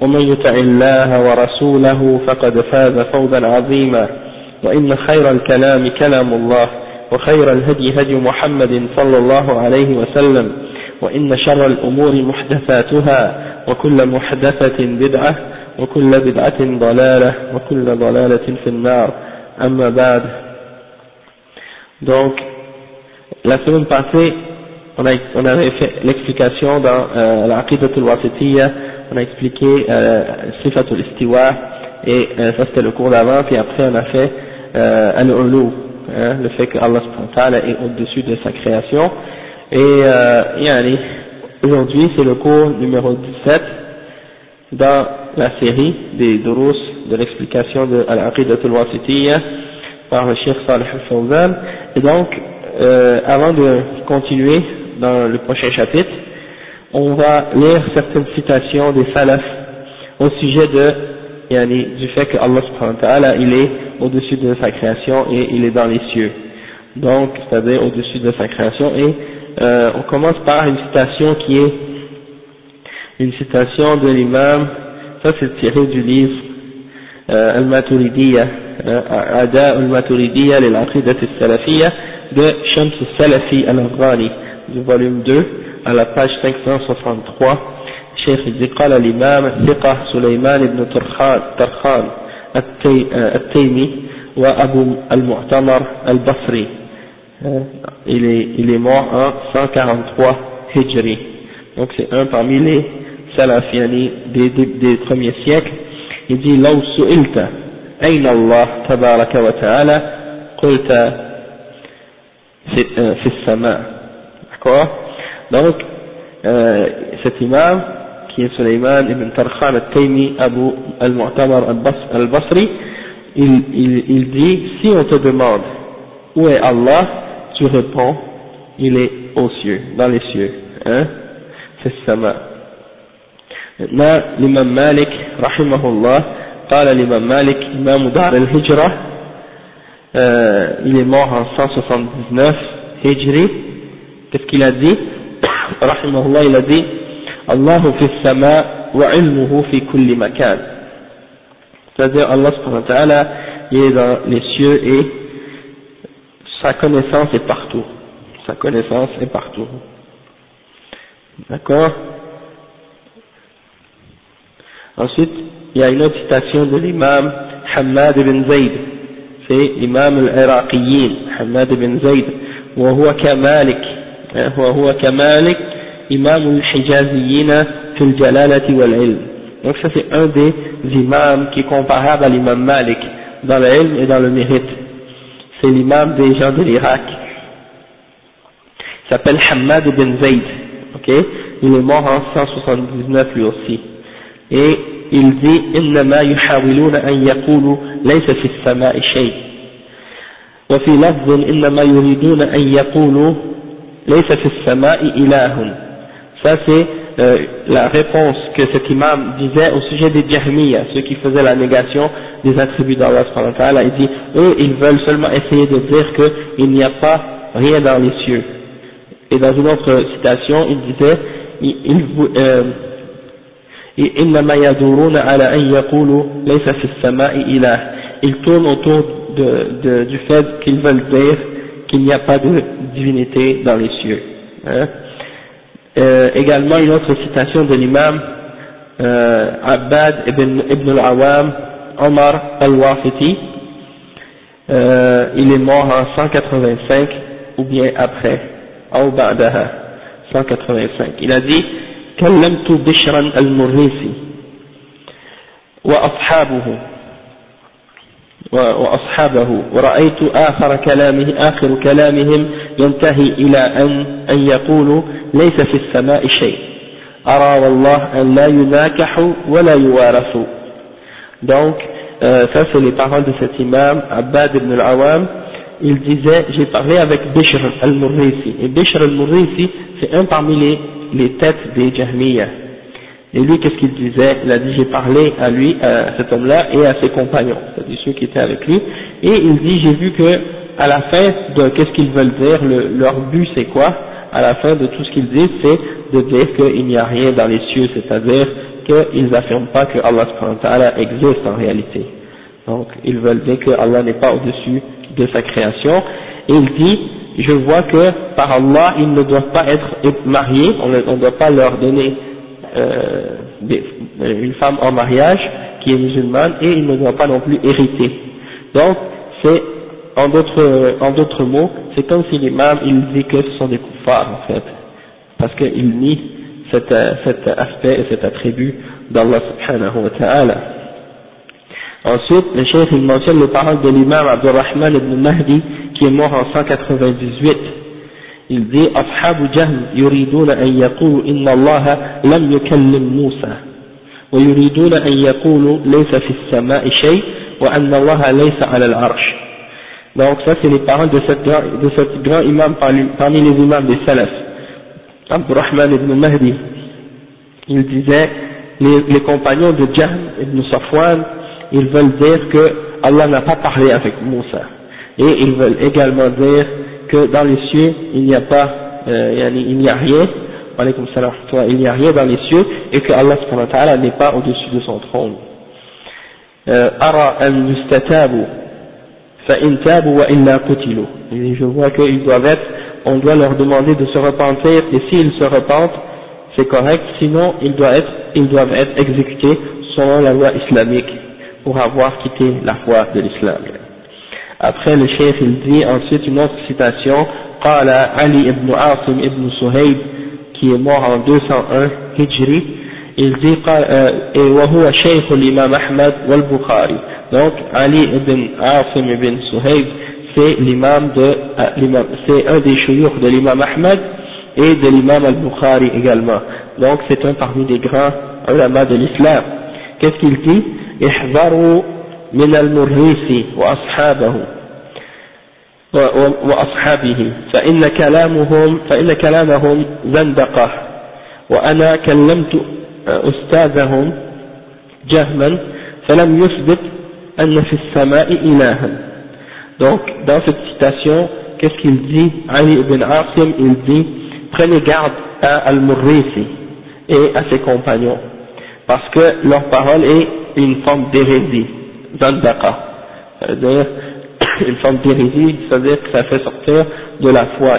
ومن يطع الله ورسوله فقد فاز فوزا عظيما. وإن خير الكلام كلام الله وخير الهدي هدي محمد صلى الله عليه وسلم وإن شر الأمور محدثاتها وكل محدثة بدعة وكل بدعة ضلالة وكل ضلالة في النار. أما بعد Donc, la semaine passée, on, a, on avait fait l'explication dans euh, l'Aqidatul Wasitiyya, on a expliqué euh, Sifatul Istiwa, et euh, ça c'était le cours d'avant, puis après on a fait euh, Al-Ulu, hein, le fait que Allah est au-dessus de sa création. Et euh, aujourd'hui c'est le cours numéro 17 dans la série des durus de l'explication de Al-Aqidatul Wasitiyya par le Cheikh Salih al-Fawzan. Et donc, euh, avant de continuer dans le prochain chapitre, on va lire certaines citations des salafs au sujet de, du fait que Allah subhanahu wa ta'ala, il est au-dessus de sa création et il est dans les cieux. Donc, c'est-à-dire au-dessus de sa création et euh, on commence par une citation qui est une citation de l'imam, ça c'est tiré du livre euh, Al-Maturidiyya, euh, Ada Al-Maturidiyya lil-Aqidat al-Salafiyya de Shams al-Salafi al-Afghani du volume 2 à la page 563 الشيخ dit قال الإمام الثقة سليمان بن ترخان, ترخان التيمي وأبو المعتمر البصري il est, il est mort en 143 Hijri donc c'est un parmi les Salafiani des, des, des premiers siècles il dit لو سئلت أين الله تبارك وتعالى قلت في, في السماء d'accord Donc euh, cet imam qui est Suleiman ibn Tarkhan al-Taymi Abu al-Mu'tamar al-Basri il, il, il dit si on te demande où est Allah tu réponds il est aux cieux dans les cieux hein c'est sama maintenant l'imam Malik rahimahullah قال الإمام مالك إمام دار الهجرة euh, il est mort en 179 Hijri qu'est-ce qu'il رحمه الله il a dit الله في السماء وعلمه في كل مكان c'est-à-dire Allah subhanahu wa ta'ala il est dans les cieux et sa connaissance est partout sa connaissance est partout d'accord ensuite il y a une autre citation de l'imam Hamad ibn Zayd c'est l'imam al-Iraqiyin Hamad ibn Zayd وهو كمالك وهو كمالك إمام الحجازيين في الجلالة والعلم donc ça c'est un des imams qui est comparable à l'imam Malik dans l'ilm et dans le mérite c'est l'imam des gens de l'Irak il s'appelle Hamad ibn Zayd ok il est mort en 179 lui aussi et il dit إنما يحاولون أن يقولوا ليس في السماء شيء وفي لفظ إنما يريدون أن يقولوا Ça c'est euh, la réponse que cet imam disait au sujet des Jahmiyyah, ceux qui faisaient la négation des attributs d'Allah il dit, eux ils veulent seulement essayer de dire qu'il n'y a pas rien dans les cieux. Et dans une autre citation, il disait, euh, ils tournent autour du fait qu'ils veulent dire qu'il n'y a pas de divinité dans les cieux hein. euh, également une autre citation de l'imam euh, Abbad ibn, ibn al-Awam Omar al-Wafiti, euh, il est mort en 185 ou bien après, au Ba'daha, 185. Il a dit كلمت بشرا المريسي وأصحابه وأصحابه ورأيت آخر كلامه آخر كلامهم ينتهي إلى أن أن يقولوا ليس في السماء شيء أرى والله أن لا يناكحوا ولا يوارثوا donc euh, ça c'est les paroles de cet imam Abbad ibn al-Awam il disait j'ai parlé avec Bishr al-Murrisi et Bishr al-Murrisi c'est un parmi les, les têtes des Jahmiyyah Et lui, qu'est-ce qu'il disait? Il a dit, j'ai parlé à lui, à cet homme-là, et à ses compagnons, c'est-à-dire ceux qui étaient avec lui, et il dit, j'ai vu que, à la fin de qu'est-ce qu'ils veulent dire, le, leur but c'est quoi? À la fin de tout ce qu'ils disent, c'est de dire qu'il n'y a rien dans les cieux, c'est-à-dire qu'ils n'affirment pas que Allah existe en réalité. Donc, ils veulent dire que Allah n'est pas au-dessus de sa création, et il dit, je vois que par Allah, ils ne doivent pas être mariés, on ne doit pas leur donner euh, une femme en mariage qui est musulmane et il ne doit pas non plus hériter. Donc, c'est, en d'autres, en d'autres mots, c'est comme si l'imam, il dit que ce sont des kuffars, en fait, parce qu'il nie cet, cet aspect et cet attribut d'Allah subhanahu wa ta'ala. Ensuite, le chef, il mentionne les paroles de l'imam Abdurrahman ibn Mahdi, qui est mort en 198, il dit أصحاب جهم يريدون أن يقولوا إن الله لم يكلم موسى ويريدون أن يقولوا ليس في السماء شيء وأن الله ليس على العرش donc ça c'est les paroles de cette grand, de cette grand imam parmi les imams des salafs Abdurrahman ibn Mahdi il disait les, les compagnons de Jahm ibn Safwan ils veulent dire que Allah n'a pas parlé avec Moussa et ils veulent également dire que dans les cieux, il n'y a pas, euh, il n'y a rien, il n'y a rien dans les cieux, et que Allah subhanahu wa ta'ala n'est pas au-dessus de son trône. Euh, qutilu. Je vois qu'ils doivent être, on doit leur demander de se repentir, et s'ils se repentent, c'est correct, sinon ils doivent être, ils doivent être exécutés selon la loi islamique, pour avoir quitté la foi de l'islam. Après le chef il dit ensuite une autre citation قال Ali ibn Asim ibn Suhaib qui est mort en 201 Hijri il dit et وهو شيخ l'imam Ahmad wal Bukhari donc Ali ibn Asim ibn Suhaib c'est l'imam de c'est un des chouyours de l'imam Ahmad et de l'imam al-Bukhari également donc c'est un parmi les grands ulama de l'islam qu'est-ce qu'il dit احذروا من المريسي وأصحابه وأصحابه فإن كلامهم فإن كلامهم زندقة وأنا كلمت أستاذهم جهما فلم يثبت أن في السماء إلها donc dans cette citation qu'est-ce qu'il dit Ali ibn Asim il dit prenez garde à Al-Murrisi et à ses compagnons parce que leur parole est une forme d'hérésie zandaqa c'est-à-dire une forme d'hérésie, c'est-à-dire que ça fait sortir de la foi.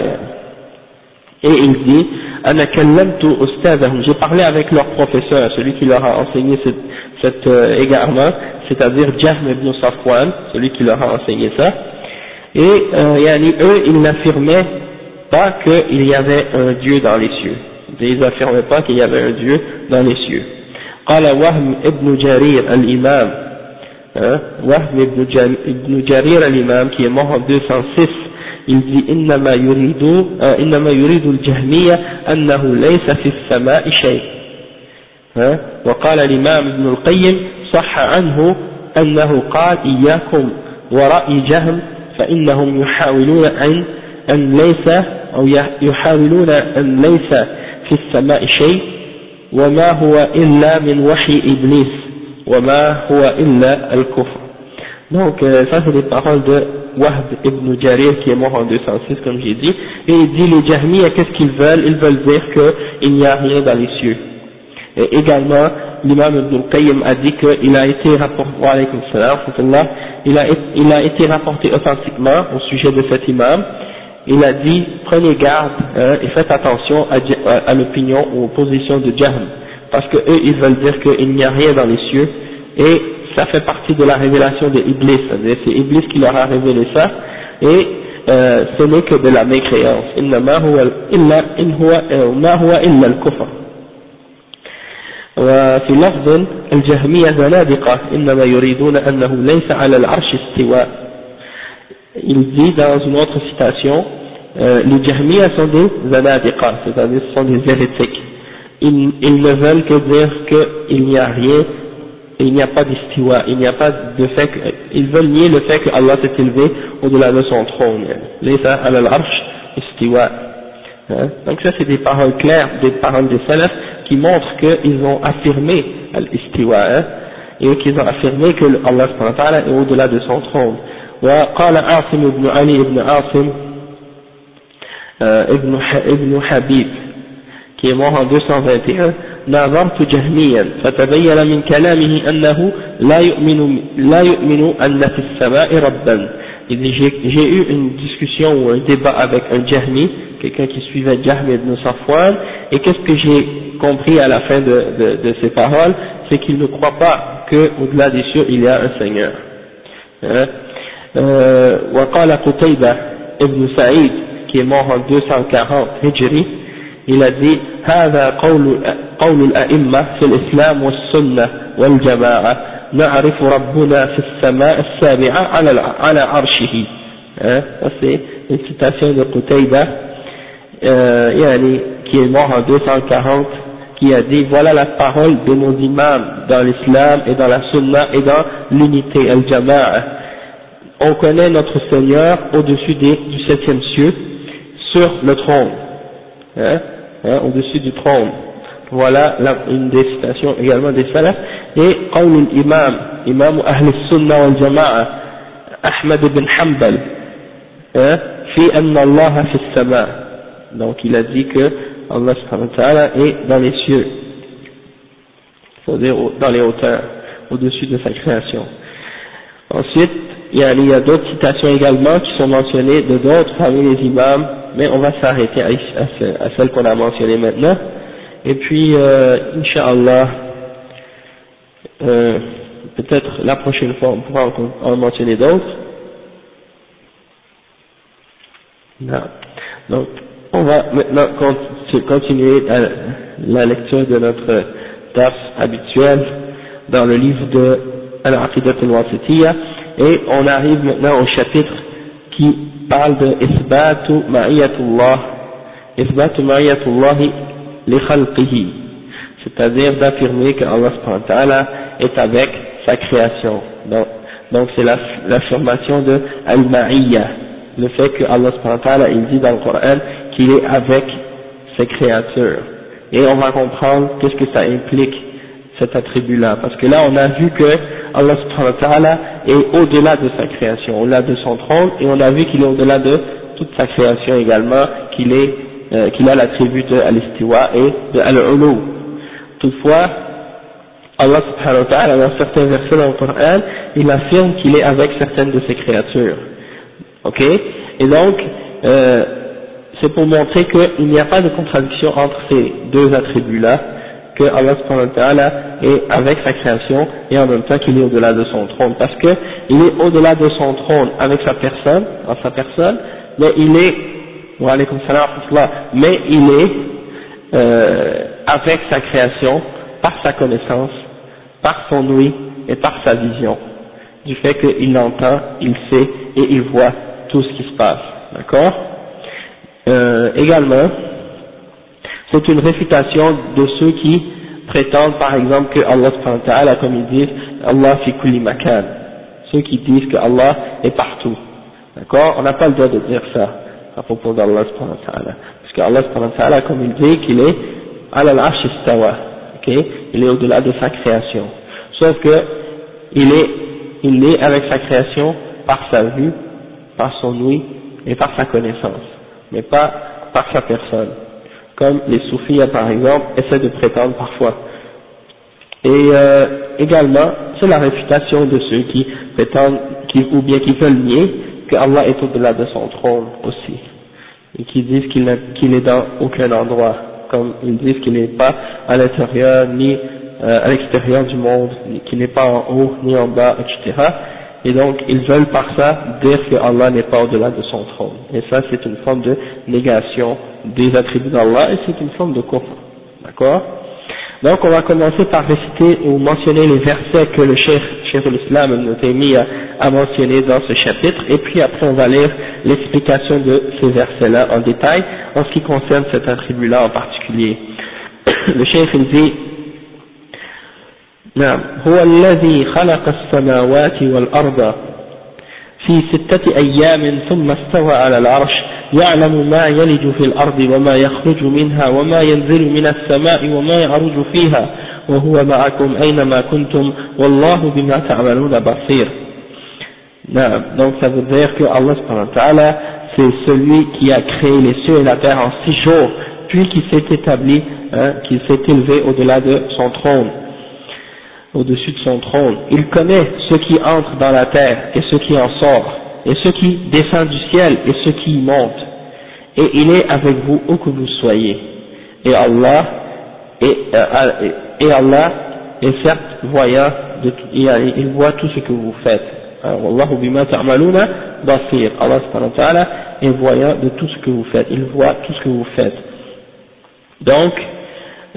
Et il dit, j'ai parlé avec leur professeur, celui qui leur a enseigné cet, cet euh, égarement, c'est-à-dire Jahm ibn Safwan, celui qui leur a enseigné ça, et euh, eux, ils n'affirmaient pas qu'il y avait un Dieu dans les cieux. Ils n'affirmaient pas qu'il y avait un Dieu dans les cieux. قال وهم ابن جرير الإمام Wahb ibn Jarir al-Imam qui est mort en 206 il dit إنما يريد إنما يريد الجهمية أنه ليس في السماء شيء. وقال الإمام ابن القيم صح عنه أنه قال إياكم ورأي جهم فإنهم يحاولون أن أن ليس أو يحاولون أن ليس في السماء شيء وما هو إلا من وحي إبليس. وما هو إلا الكفر donc euh, ça c'est les paroles de Wahb ibn Jarir qui est mort en 206 comme j'ai dit et il dit les Jahmiya qu'est-ce qu'ils veulent ils veulent dire qu'il n'y a rien dans les cieux et également l'imam ibn Qayyim a dit qu'il a été rapporté il a, il a été rapporté authentiquement au sujet de cet imam il a dit prenez garde hein, et faites attention à, à l'opinion ou aux positions de Jahm parce que eux ils veulent dire qu'il n'y a rien dans les cieux et ça fait partie de la révélation de Iblis, c'est Iblis qui leur a révélé ça, et euh, ce n'est que de la mécréance. إنما هو إلا إن هو ما هو إلا الكفر. وفي لفظ الجهمية زنادقة إنما يريدون أنه ليس على العرش استواء. Il dit dans une autre citation, euh, les Jahmiya sont des zanadiqa, c'est-à-dire ce sont des hérétiques. Ils, ils ne veulent que dire qu'il n'y a rien il n'y a pas d'istiwa, il n'y a pas de fait que, ils veulent nier le fait que Allah s'est élevé au-delà de son trône. Laysa al arsh istiwa. Hein? Donc ça c'est des paroles claires, des paroles des salafs qui montrent qu'ils ont affirmé l'istiwa, hein? et qu'ils ont affirmé que Allah est au-delà de son trône. وقال عاصم بن علي بن عاصم ابن ابن حبيب qui est mort en 221 ناظرت جهميا فتبين من كلامه أنه لا يؤمن, لا يؤمن أن في السماء ربا j'ai eu une discussion ou un débat avec un Jahmi, quelqu'un qui suivait Jahmi ibn Safwan, et qu'est-ce que j'ai compris à la fin de, de, de ces paroles, c'est qu'il ne croit pas qu'au-delà des cieux il y a un Seigneur. Hein euh, وقال قتيبة ibn Saïd, qui est mort en 240 Hijri, il a dit هذا قول قول الأئمة في الإسلام والسنة والجماعة نعرف ربنا في السماء السابعة على على عرشه c'est une citation de Qutayba euh, yani, qui est mort en 240 qui a dit voilà la parole de nos imams dans l'islam et dans la sunna et dans l'unité al-jama'a on connaît notre Seigneur au-dessus du septième cieux sur le trône hein, hein, au-dessus du trône. Voilà la, une des citations également des salafs. Et قول الإمام إمام أهل السنة والجماعة أحمد بن حنبل hein, في أن الله في السماء. Donc il a dit que Allah subhanahu wa ta'ala est dans les cieux, c'est-à-dire dans les hauteurs, au-dessus de sa création. Ensuite, il y a, a d'autres citations également qui sont mentionnées de d'autres parmi les imams mais on va s'arrêter à, à, celle qu'on a mentionnée maintenant. Et puis, euh, Inch'Allah, euh, peut-être la prochaine fois on pourra en, mentionner d'autres. Donc, on va maintenant continuer la lecture de notre taf habituel dans le livre de Al-Aqidat al-Wasitiyya et on arrive maintenant au chapitre qui parle de isbatu ma'iyatullah, isbatu ma'iyatullah li khalqihi, c'est-à-dire d'affirmer que Allah est avec sa création. Donc, donc c'est l'affirmation de al-ma'iyya, le fait que Allah il dit dans le Coran qu'il est avec ses créatures. Et on va comprendre qu'est-ce que ça implique cet attribut-là. Parce que là, on a vu que Allah subhanahu wa ta'ala est au-delà de sa création, au-delà de son trône, et on a vu qu'il est au-delà de toute sa création également, qu'il est, euh, qu'il a l'attribut de al-istiwa et de al-ulu. Toutefois, Allah subhanahu wa ta'ala, dans certains versets dans le Coran, il affirme qu'il est avec certaines de ses créatures. Ok? Et donc, euh, c'est pour montrer qu'il n'y a pas de contradiction entre ces deux attributs-là, que Allah est avec sa création et en même temps qu'il est au-delà de son trône. Parce que il est au-delà de son trône avec sa personne, en sa personne, mais il est mais il est euh, avec sa création par sa connaissance, par son ouïe et par sa vision, du fait qu'il entend, il sait et il voit tout ce qui se passe, d'accord? Euh, Également, c'est une réfutation de ceux qui prétendent par exemple que Allah comme ils disent Allah fi kulli makan. Ceux qui disent que Allah est partout. D'accord? On n'a pas le droit de dire ça à propos d'Allah parce que Allah comme il dit qu'il est al arsh istawa. Ok? Il est au-delà de sa création. Sauf que il est il est avec sa création par sa vue par son ouïe et par sa connaissance. Mais pas par sa personne comme les soufis par exemple essaient de prétendre parfois. Et euh, également, c'est la réfutation de ceux qui prétendent, qui, ou bien qui veulent nier que Allah est au-delà de son trône aussi, et qui disent qu'il n'est dans aucun endroit, comme ils disent qu'il n'est pas à l'intérieur ni euh, à l'extérieur du monde, qui n'est pas en haut ni en bas, etc. Et donc ils veulent par ça dire que Allah n'est pas au-delà de son trône. Et ça c'est une forme de négation des attributs d'Allah et c'est une forme de kufr. D'accord Donc on va commencer par réciter ou mentionner les versets que le Cheikh, Cheikh l'Islam Ibn Taymiyyah a mentionné dans ce chapitre et puis après on va lire l'explication de ces versets-là en détail en ce qui concerne cet attribut-là en particulier. le Cheikh il dit نعم هو الذي خلق السماوات والأرض في ستة أيام ثم استوى على العرش يعلم ما يلج في الأرض وما يخرج منها وما ينزل من السماء وما يعرج فيها وهو معكم أينما كنتم والله بما تعملون بصير نعم donc ça veut dire que Allah subhanahu wa ta'ala c'est celui qui a créé les cieux et la terre en six jours puis qui s'est établi hein, qui s'est élevé au-delà de son trône au-dessus de son trône. Il connaît ce qui entre dans la terre et ce qui en sort, et ce qui descend du ciel et ce qui monte. Et il est avec vous où que vous soyez. Et Allah est, euh, et Allah est certes voyant, de, il voit tout ce que vous faites. Wallahu bima ta'maluna basir. Allah subhanahu wa ta'ala est voyant de tout ce que vous faites. Il voit tout ce que vous faites. Donc,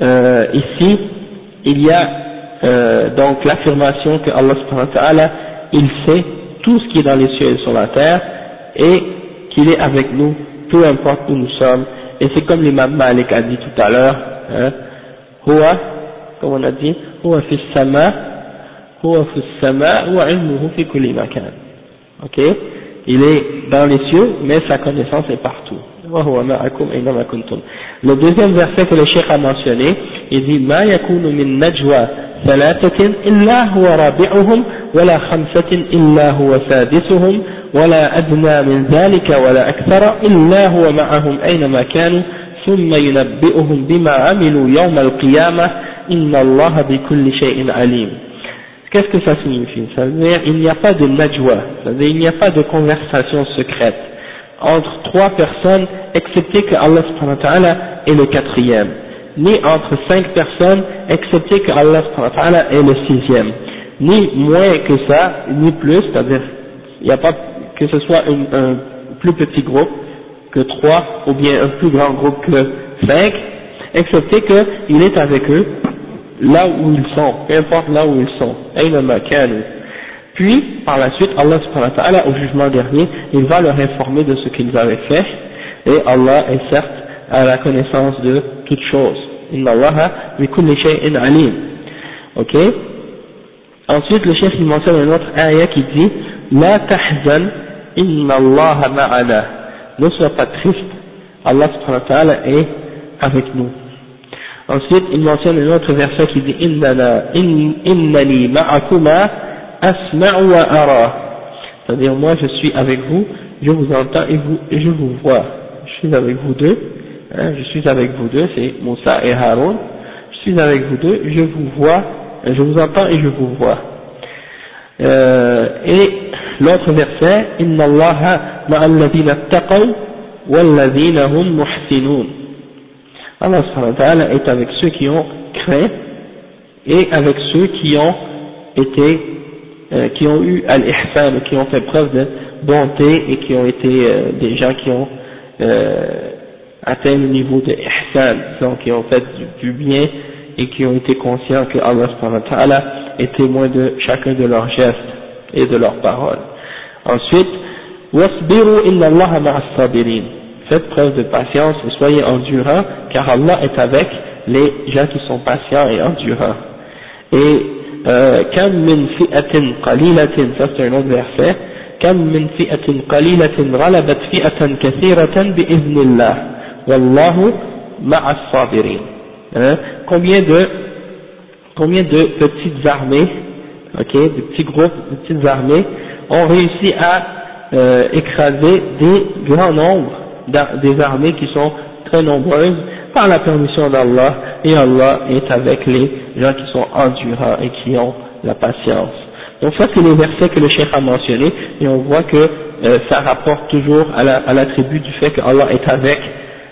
euh, ici, il y a euh, donc l'affirmation que Allah subhanahu wa ta'ala, il sait tout ce qui est dans les cieux et sur la terre, et qu'il est avec nous, peu importe où nous sommes, et c'est comme l'imam Malik a dit tout à l'heure, hein, comme on a dit, fi sama, Huwa fi sama, wa ilmuhu fi kulli makan. Ok? Il est dans les cieux, mais sa connaissance est partout. Le deuxième verset que le cheikh a mentionné, il dit, Ma yakunu min najwa ثلاثة إلا هو رابعهم ولا خمسة إلا هو سادسهم ولا أدنى من ذلك ولا أكثر إلا هو معهم أينما كانوا ثم ينبئهم بما عملوا يوم القيامة إن الله بكل شيء عليم Qu'est-ce que ça signifie Ça veut dire il n'y a pas de najwa, ça veut dire il n'y a pas de conversation secrète entre trois personnes, excepté que Allah subhanahu wa ta'ala est le quatrième. ni entre cinq personnes, excepté que Allah est le sixième, ni moins que ça, ni plus, c'est-à-dire, il n'y a pas que ce soit un plus petit groupe que trois, ou bien un plus grand groupe que cinq, excepté qu'il est avec eux, là où ils sont, peu importe là où ils sont, puis, par la suite, Allah subhanahu au jugement dernier, il va leur informer de ce qu'ils avaient fait, et Allah est certes à la connaissance de toutes choses. Inna Allah kulli shay'in alim. Ok? Ensuite, le chef il mentionne un autre ayah qui dit La tahzan inna Allah ma'ana. Ne sois pas triste, Allah subhanahu wa ta'ala est avec nous. Ensuite, il mentionne un autre verset qui dit Innani ma'akuma ara. C'est-à-dire, moi je suis avec vous, je vous entends et, vous, et je vous vois. Je suis avec vous deux Hein, je suis avec vous deux, c'est Moussa et Haroun, je suis avec vous deux, je vous vois, je vous entends et je vous vois. Euh, et l'autre verset, Inna Allah ma'alladhina taqaw walladhina hum muhsinun. Allah est avec ceux qui ont craint et avec ceux qui ont été, euh, qui ont eu al-ihsan, qui ont fait preuve de bonté et qui ont été euh, des gens qui ont euh, atteint le niveau de ihsan, donc qui ont fait du, bien et qui ont été conscients que Allah est témoin de chacun de leurs gestes et de leurs paroles. Ensuite, wasbiru inna Allah Faites preuve de patience et soyez endurants, car Allah est avec les gens qui sont patients et endurants. Et كم من فئة قليلة ça c'est un autre verset كم من فئة قليلة غلبت فئة كثيرة بإذن الله Wallahu ma'as sabirin. Hein? Combien de combien de petites armées, ok, de petits groupes, de petites armées ont réussi à euh, écraser des grands nombres des armées qui sont très nombreuses par la permission d'Allah et Allah est avec les gens qui sont endurants et qui ont la patience. Donc ça c'est les versets que le cheikh a mentionné et on voit que euh, ça rapporte toujours à l'attribut du fait que Allah est avec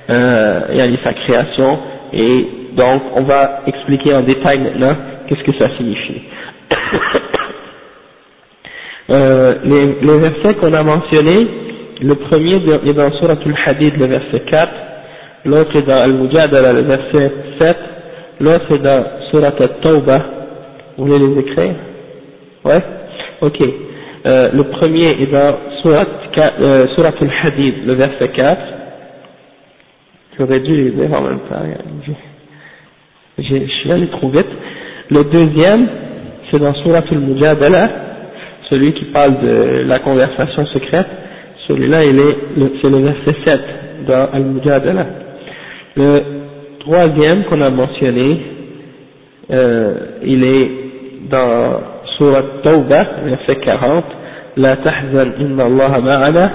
euh, sa création et donc on va expliquer en détail maintenant qu'est-ce que ça signifie. euh, les, les versets qu'on a mentionnés, le premier est dans Surah Al-Hadid, le verset 4, l'autre est dans Al-Mujadala, le verset 7, l'autre est dans Surah Al-Tawbah, vous voulez les écrire? Ouais? Ok. Euh, le premier est dans Surat, euh, Surat Al-Hadid, le verset 4. J'aurais dû les lire en même temps. Je suis allé trop vite. Le deuxième, c'est dans Surat Al-Mujadala, celui qui parle de la conversation secrète. Celui-là, c'est le verset 7 dans Al-Mujadala. Le troisième qu'on a mentionné, euh, il est dans Surat Tawbah, verset 40, La tahzan inna Allah ma'ana.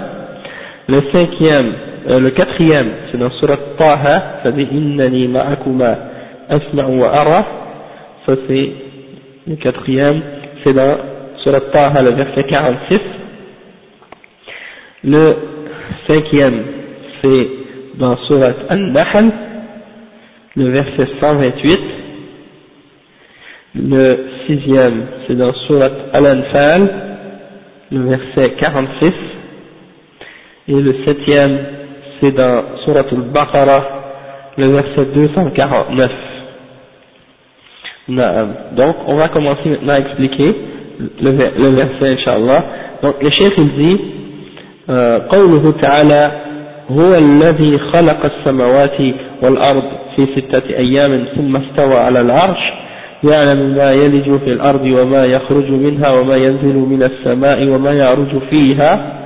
Le cinquième, euh, le quatrième, c'est dans Surat Taha, dit Innani ma'akuma asma'u wa ara. Ça c'est le quatrième, c'est dans Surat Taha, le verset 46. Le cinquième, c'est dans Surat An-Nahl, le verset 128. Le sixième, c'est dans Surat Al-Anfal, le verset 46. Et le septième, c'est dans Surat Al-Baqarah, le verset 249. Donc, on va commencer maintenant à expliquer le, le verset, Inch'Allah. Donc, le chef, il dit, قوله تعالى هو الذي خلق السماوات والأرض في ستة أيام ثم استوى على العرش يعلم ما يلج في الأرض وما يخرج منها وما ينزل من السماء وما يعرج فيها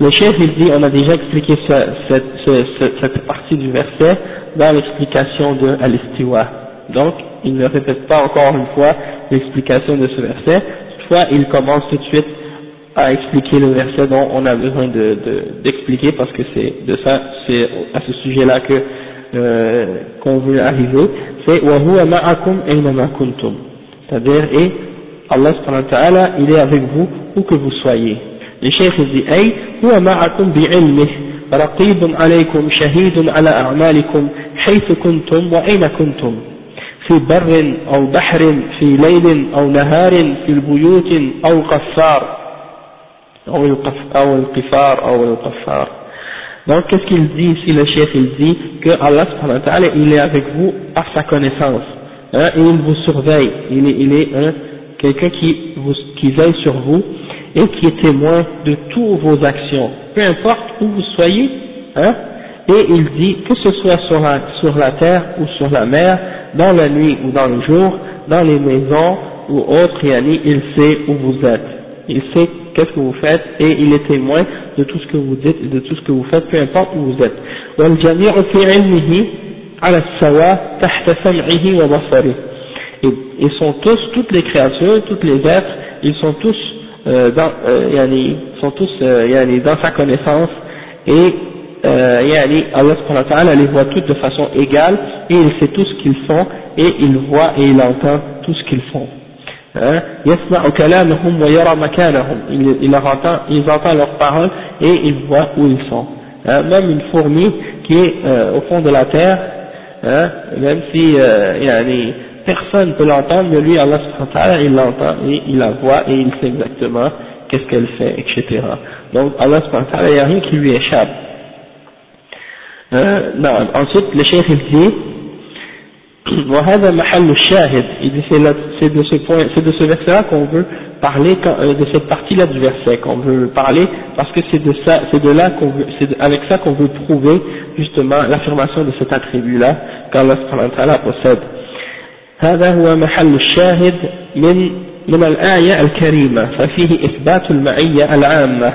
Le chef il dit, on a déjà expliqué cette, cette, cette partie du verset dans l'explication de Al-Istiwa. Donc, il ne répète pas encore une fois l'explication de ce verset. Toutefois, il commence tout de suite à expliquer le verset dont on a besoin d'expliquer de, parce que c'est de ça, c'est à ce sujet-là que euh, qu'on veut arriver, c'est وَهُوَ مَعَكُمْ أَيْنَمَا كُنْتُمْ c'est-à-dire, et Allah subhanahu wa ta'ala, il est avec vous où que vous soyez. Le cheikh dit, أي هو معكم بعلمه رقيب عليكم شهيد على أعمالكم حيث كنتم وأين كنتم في بر أو بحر في ليل أو نهار في البيوت أو قفار أو القفار أو القفار Donc, qu'est-ce qu'il dit ici, le chef Il dit que Allah subhanahu wa ta'ala, il est avec vous par sa connaissance, hein, et il vous surveille, il est, il est hein, quelqu'un qui, vous, qui veille sur vous, et qui est témoin de toutes vos actions, peu importe où vous soyez, hein, et il dit que ce soit sur la, sur la terre ou sur la mer, dans la nuit ou dans le jour, dans les maisons ou autres, il sait où vous êtes, il sait qu'est-ce que vous faites et il est témoin de tout ce que vous dites de tout ce que vous faites, peu importe où vous êtes. Et ils sont tous, toutes les créatures, toutes les êtres, ils sont tous euh, dans, euh, sont tous euh, dans sa connaissance et euh, yani, Allah subhanahu les voit toutes de façon égale et il sait tout ce qu'ils font et il voit et il entend tout ce qu'ils font. Hein? يسمع كلامهم ويرى مكانهم il, il entend, ils entendent leurs paroles et ils voient où ils sont hein? même une fourmi qui est euh, au fond de la terre hein? même si euh, yani, personne ne peut l'entendre mais lui Allah subhanahu wa ta'ala il l'entend et il la voit et il sait exactement qu'est-ce qu'elle fait etc donc Allah subhanahu wa ta'ala il n'y a rien qui lui échappe euh, non, ensuite le chef il dit وهذا محل الشاهد c'est de ce point c'est de ce verset là qu'on veut parler euh, de cette partie là du verset qu'on veut parler parce que c'est de ça c'est de là qu'on veut c'est avec ça qu'on veut prouver justement l'affirmation de cet attribut là qu'Allah subhanahu wa ta'ala possède هذا هو محل الشاهد من من الآية الكريمة ففيه إثبات المعية العامة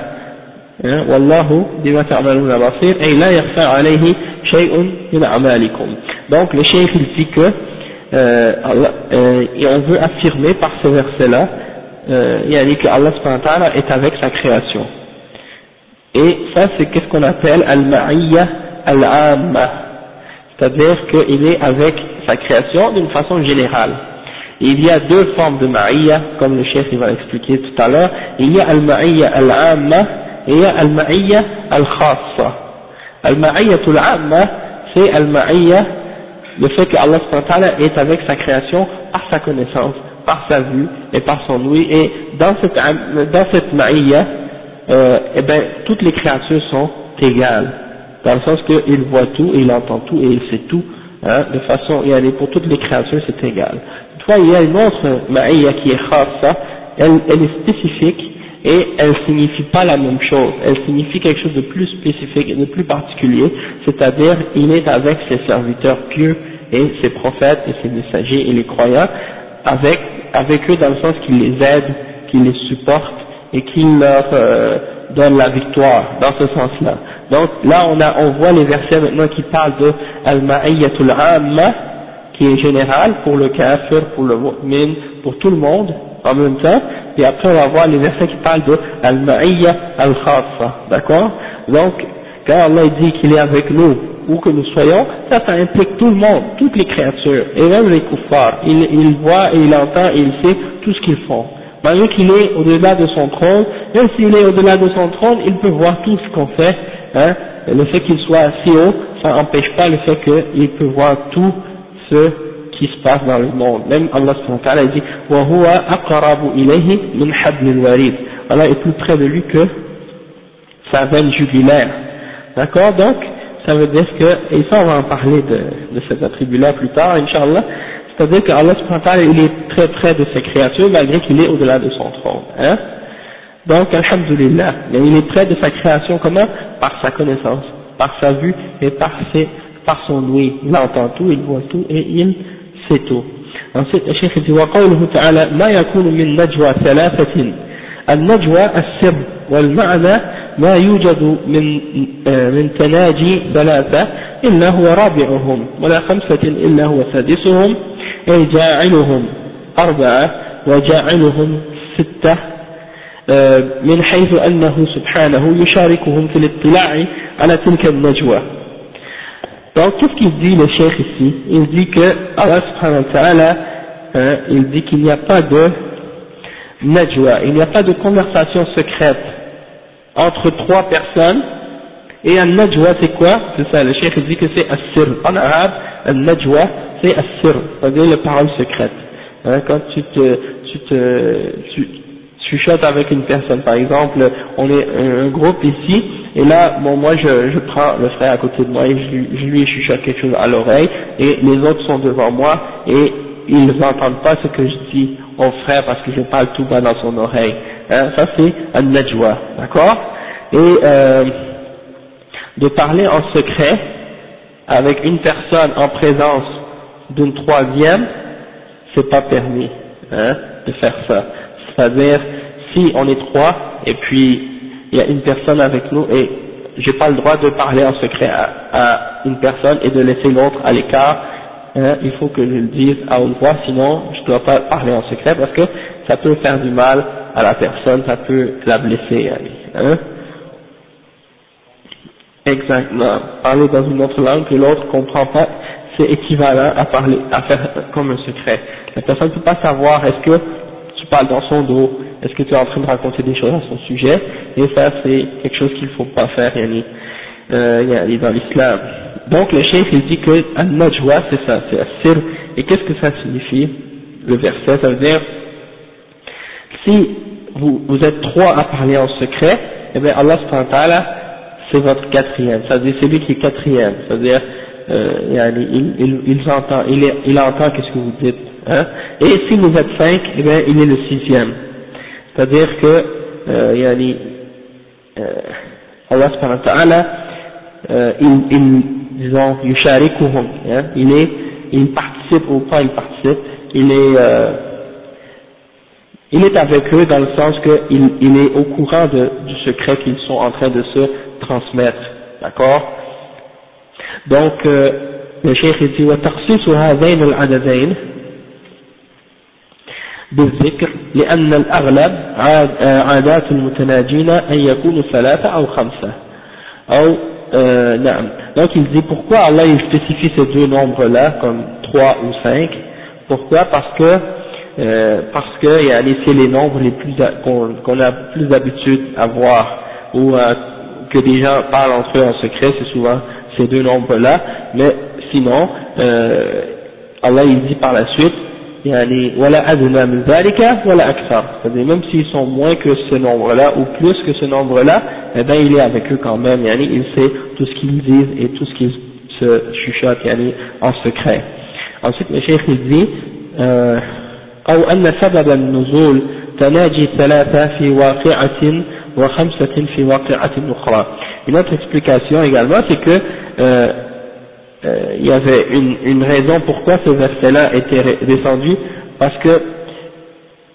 والله بما تعملون بصير أي لا يخفى عليه شيء من أعمالكم donc le cheikh il dit que euh, euh, et on veut affirmer par ce verset là euh, il a dit que Allah est avec sa création et ça c'est qu'est-ce qu'on appelle al-ma'iyya al-amma c'est-à-dire qu'il est avec sa création d'une façon générale il y a deux formes de ma'iyya comme le chef il va l'expliquer tout à l'heure il y a al-ma'iyya al-amma et a al-ma'iyya al-khassa al-ma'iyya al-amma c'est al-ma'iyya le fait que Allah est avec sa création par sa connaissance, par sa vue et par son ouïe, et dans cette, dans cette maïya, euh, eh ben, toutes les créatures sont égales, dans le sens qu'il voit tout, il entend tout et il sait tout, hein, de façon, et pour toutes les créatures c'est égal. Toutefois, il y a une autre maïya qui est khassa, elle, elle est spécifique, et elle signifie pas la même chose, elle signifie quelque chose de plus spécifique, de plus particulier, c'est-à-dire il est avec ses serviteurs pieux et ses prophètes et ses messagers et les croyants, avec, avec eux dans le sens qu'il les aide, qu'il les supporte et qu'il leur euh, donne la victoire, dans ce sens-là. Donc là on, a, on voit les versets maintenant qui parlent de Al-Ma'iyyatul Amma, qui est général pour le kafir, pour le mu'min, pour tout le monde en même temps, et après on va voir les versets qui parlent de Al-Ma'iyya Al-Khassa, d'accord? Donc, quand Allah dit qu'il est avec nous, où que nous soyons, ça, ça implique tout le monde, toutes les créatures, et même les kuffars. Il, il voit il entend et il sait tout ce qu'ils font. Malgré qu'il est au-delà de son trône, même s'il est au-delà de son trône, il peut voir tout ce qu'on fait. Hein. Le fait qu'il soit si haut, ça n'empêche pas le fait qu'il peut voir tout ce qui se passe dans le monde. Même Allah subhanahu dit وَهُوَ أَقْرَبُ إِلَيْهِ مِنْ حَبْلِ الْوَرِيدِ Allah est plus près de lui que sa veine jugulaire. D'accord Donc, ça veut dire que, et ça on va en parler de, de cet attribut-là plus tard, Inch'Allah, c'est-à-dire qu'Allah subhanahu il est très près de ses créatures malgré qu'il est au-delà de son trône. Hein Donc, Alhamdulillah, mais il est près de sa création comment Par sa connaissance, par sa vue et par, ses, par son ouïe. Il entend tout, il voit tout et il sait tout. Ensuite, le Cheikh dit, وقوله تعالى ما يكون من نجوى ثلاثة. النجوى السر والمعنى ما يوجد من من تناجي ثلاثة إلا هو رابعهم ولا خمسة إلا هو سادسهم أي جاعلهم أربعة وجاعلهم ستة. من حيث أنه سبحانه يشاركهم في الاطلاع على تلك النجوى. Donc, qu'est-ce qu'il dit le cheikh ici? Il dit que Allah subhanahu wa ta'ala, hein, il dit qu'il n'y a pas de najwa, il n'y a pas de conversation secrète entre trois personnes, et un najwa c'est quoi? C'est ça, le cheikh dit que c'est as-sir. En arabe, un najwa c'est as-sir, c'est-à-dire les paroles secrètes. Hein, quand tu te, chuchotes avec une personne, par exemple, on est un groupe ici, et là, bon, moi je, je prends le frère à côté de moi et je, je lui chuchote quelque chose à l'oreille, et les autres sont devant moi, et ils n'entendent pas ce que je dis au frère parce que je parle tout bas dans son oreille. Hein, ça c'est un najwa, d'accord? Et euh, de parler en secret avec une personne en présence d'une troisième, c'est pas permis hein, de faire ça. C'est-à-dire, si on est trois et puis il y a une personne avec nous et j'ai pas le droit de parler en secret à, une personne et de laisser l'autre à l'écart, hein, il faut que je le dise à haute voix, sinon je dois pas parler en secret parce que ça peut faire du mal à la personne, ça peut la blesser. Hein. Exactement. Parler dans une autre langue que l'autre comprend pas, c'est équivalent à parler, à faire comme un secret. La personne ne peut pas savoir est-ce que tu parles dans son dos, est-ce que tu es en train de raconter des choses à son sujet, et ça c'est quelque chose qu'il ne faut pas faire, yani, euh, dans l'islam. Donc le chef il dit que al-najwa c'est ça, c'est assir, et qu'est-ce que ça signifie? Le verset, ça veut dire, si vous, vous êtes trois à parler en secret, eh bien Allah c'est votre quatrième, c'est-à-dire c'est lui qui est quatrième, c'est-à-dire euh, il, il, il, entend, il, il entend qu'est-ce que vous dites, hein? et si vous êtes cinq, eh bien il est le sixième. C'est-à-dire que, euh, yani, euh, Allah subhanahu wa ta'ala, euh, il, il, disons, yusharikuhum, hein, il est, il participe ou pas il participe, il est, euh, il est avec eux dans le sens qu'il il est au courant de, du secret qu'ils sont en train de se transmettre, d'accord Donc, euh, le cheikh dit, وتخصيص هذين العددين بالذكر لأن الأغلب عاد عادات المتناجين أن يكونوا ثلاثة أو خمسة أو euh, نعم donc il dit pourquoi Allah il spécifie ces deux nombres là comme trois ou cinq pourquoi parce que euh, parce que c'est les nombres les plus qu'on qu a plus d'habitude à voir ou euh, que des gens parlent entre eux en secret c'est souvent ces deux nombres là mais sinon euh, Allah il dit par la suite يعني ولا أدنى من ذلك ولا أكثر c'est-à-dire même s'ils sont moins que ce nombre-là ou plus que ce nombre-là eh ben il est avec eux quand même يعني il sait tout ce qu'ils disent et tout ce qu'ils se chuchotent يعني en secret ensuite le cheikh il dit euh, أو أن سبب النزول تناجي ثلاثة في واقعة وخمسة في واقعة أخرى une autre explication également c'est que euh, euh, il y avait une, une raison pourquoi ce verset-là était descendu, parce que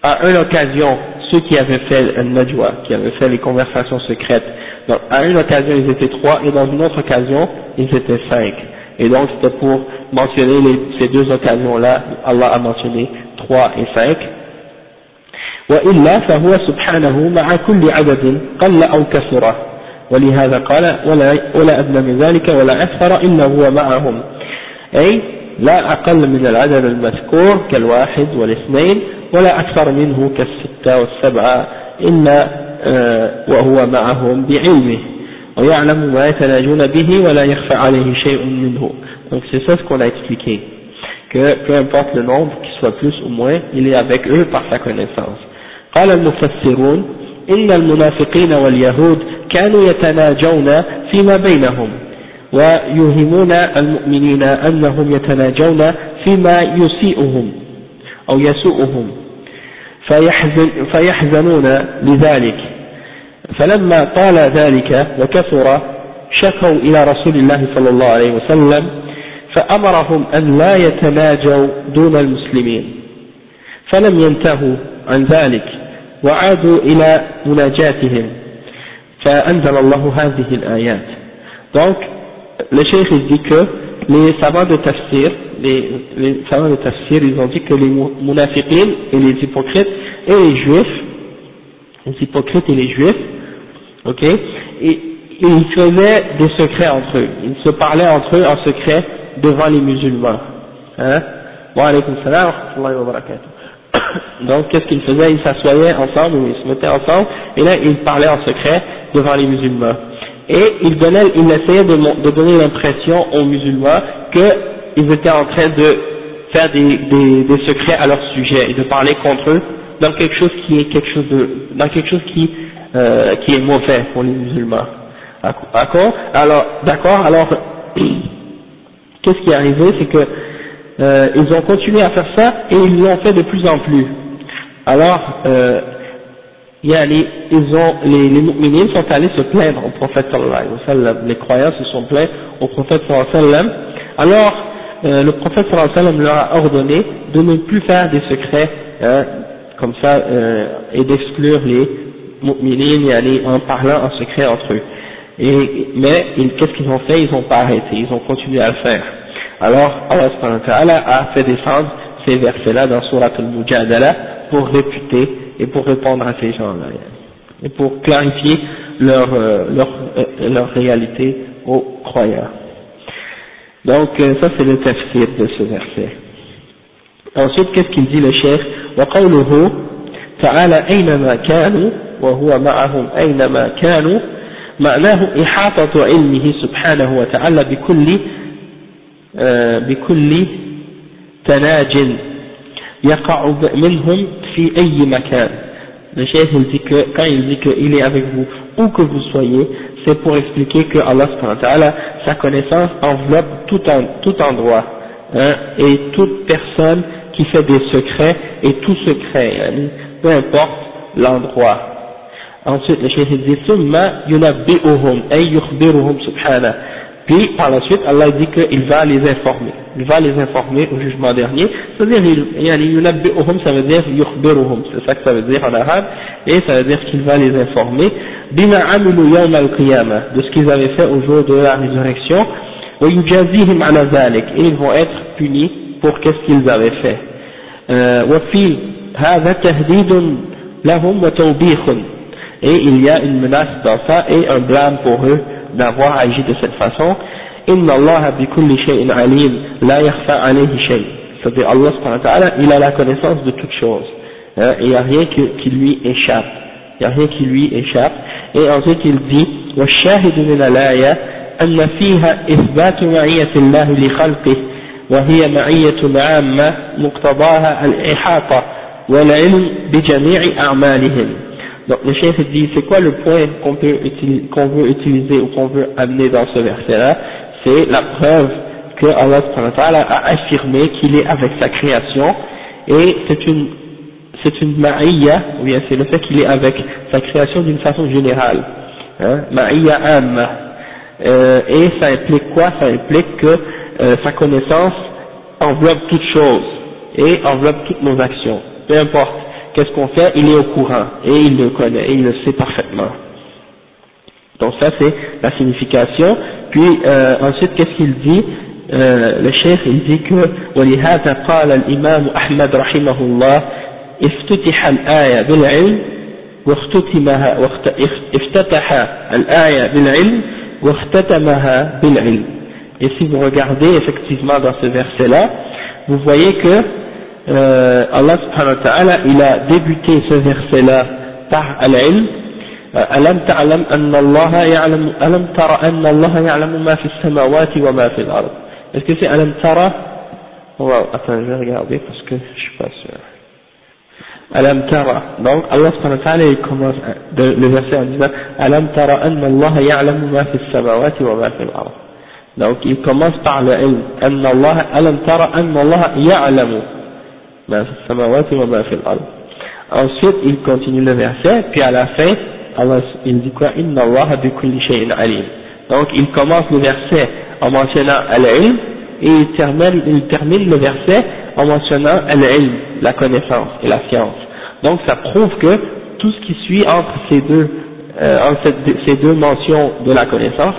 à une occasion, ceux qui avaient fait un najwa, qui avaient fait les conversations secrètes, donc à une occasion ils étaient trois, et dans une autre occasion ils étaient cinq. Et donc c'était pour mentionner les, ces deux occasions-là, Allah a mentionné trois et cinq. وإلا فهو سبحانه مع كل عدد قل أو كثره ولهذا قال ولا, ولا أدنى من ذلك ولا أكثر إلا هو معهم. أي لا أقل من العدد المذكور كالواحد والاثنين ولا أكثر منه كالستة والسبعة إلا آه، وهو معهم بعلمه. ويعلم ما يتناجون به ولا يخفى عليه شيء منه. Donc c'est ça ce qu'on a expliqué. Que peu importe le nombre qu'il soit plus ou moins il est avec eux par sa connaissance. قال المفسرون إن المنافقين واليهود كانوا يتناجون فيما بينهم ويوهمون المؤمنين أنهم يتناجون فيما يسيئهم أو يسوءهم فيحزن فيحزنون لذلك. فلما طال ذلك وكثر شكوا إلى رسول الله صلى الله عليه وسلم فأمرهم أن لا يتناجوا دون المسلمين فلم ينتهوا عن ذلك. وعادوا إلى مناجاتهم فأنزل الله هذه الآيات donc le cheikh il dit que les savants de tafsir les, les savants de tafsir ils ont dit que les munafiqin et les hypocrites et les juifs les hypocrites et les juifs ok et, ils faisaient des secrets entre eux ils se parlaient entre eux en secret devant les musulmans hein wa alaykum salam wa rahmatullahi wa barakatuh Donc, qu'est-ce qu'ils faisaient Ils s'assoyaient ensemble, ils se mettaient ensemble, et là, ils parlaient en secret devant les musulmans. Et ils, donnaient, ils essayaient de, donner l'impression aux musulmans qu'ils étaient en train de faire des, secrets à leur sujet et de parler contre eux dans quelque chose qui est quelque chose dans quelque chose qui, euh, qui est mauvais pour les musulmans. D'accord? Alors, d'accord. Alors, qu'est-ce qui est arrivé? C'est que euh, ils ont continué à faire ça et ils l'ont fait de plus en plus. Alors, euh, yani, ils ont, les, les sont allés se plaindre au prophète sallallahu alayhi wa sallam. Les croyants se sont plaints au prophète sallallahu alayhi wa sallam. Alors, euh, le prophète sallallahu alayhi wa sallam leur a ordonné de ne plus faire des secrets, hein, comme ça, euh, et d'exclure les mu'minines yani, en parlant en secret entre eux. Et, mais qu'est-ce qu'ils ont fait? Ils n'ont pas arrêté, ils ont continué à le faire. Alors, Allah a fait descendre ces versets-là dans Surat al-Mujadala pour réputer et pour répondre à ces gens-là, et pour clarifier leur, euh, leur, euh, leur réalité aux croyants. Donc, euh, ça c'est le tafsir de ce verset. Ensuite, qu'est-ce qu'il dit le cheikh وقوله تعالى أينما كانوا وهو معهم أينما كانوا معناه إحاطة علمه سبحانه وتعالى بكل بكل تناج يقع منهم في أي مكان le chef il dit que quand il dit qu'il est avec vous où que vous soyez c'est pour expliquer que Allah sa connaissance enveloppe tout, en, tout endroit hein, et toute personne qui fait des secrets et tout secret hein, peu importe l'endroit ensuite le chef il dit ثم ينبئهم أي يخبرهم سبحانه puis par la suite, Allah dit qu'il va les informer. Il va les informer au jugement dernier. C'est-à-dire, ça veut dire yukhbiruhum. C'est ça que ça veut dire en arabe. Et ça veut dire qu'il va les informer. Bima amilu yawm al-qiyamah. De ce qu'ils avaient fait au jour de la résurrection. Wa yujazihim ala dhalik. Et ils vont être punis pour qu'est-ce qu'ils avaient fait. Wa fi hadha tahdidun lahum wa tawbikhun. Et il y a une menace dans ça et un blâme pour eux d'avoir agi de cette façon Inna Allah bi kulli shay'in alim la yakhfa alayhi shay c'est-à-dire Allah subhanahu il a la connaissance de toutes choses hein, il n'y a rien qui, qui lui échappe il n'y a rien qui lui échappe et ensuite il dit والشاهد من الآية أن فيها إثبات معية الله لخلقه معية عامة مقتضاها الإحاطة والعلم بجميع أعمالهم Donc le chef dit, c'est quoi le point qu'on peut qu'on veut utiliser ou qu'on veut amener dans ce verset-là? C'est la preuve que Allah a affirmé qu'il est avec sa création et c'est une c'est une ma'iyya, ou bien c'est le fait qu'il est avec sa création d'une façon générale, hein, ma'iyya. Euh, et ça implique quoi? Ça implique que euh, sa connaissance enveloppe toutes choses et enveloppe toutes nos actions. Peu importe qu'est-ce qu'on fait, il est au courant et il le connaît et il le sait parfaitement. Donc ça c'est la signification. Puis euh, ensuite qu'est-ce qu'il dit euh, Le chef il dit que ولهذا قال الإمام أحمد رحمه الله افتتح الآية بالعلم واختتمها افتتح الآية بالعلم واختتمها بالعلم et si vous regardez effectivement dans ce verset là vous voyez que euh, Allah subhanahu wa ta'ala il a débuté ce verset là par al-ilm ألم تعلم أن الله يعلم ألم ترى أن الله يعلم ما في السماوات وما في الأرض Est-ce que c'est ألم ترى Wow, attends, je vais regarder parce que je suis pas sûr. Alam tara. Donc Allah subhanahu wa ta'ala il commence le verset en disant tara anna Allah ya'lamu ma fi samawati wa ma fi al-ard. Donc il commence par le ilm. Anna Allah alam tara anna Allah ya'lamu Ensuite il continue le verset puis à la fin Allah il dit quoi? Inna Allah alim. Donc il commence le verset en mentionnant al-ilm et il termine, le verset en mentionnant al-ilm, la connaissance et la science. Donc ça prouve que tout ce qui suit entre ces deux, euh, ces deux mentions de la connaissance,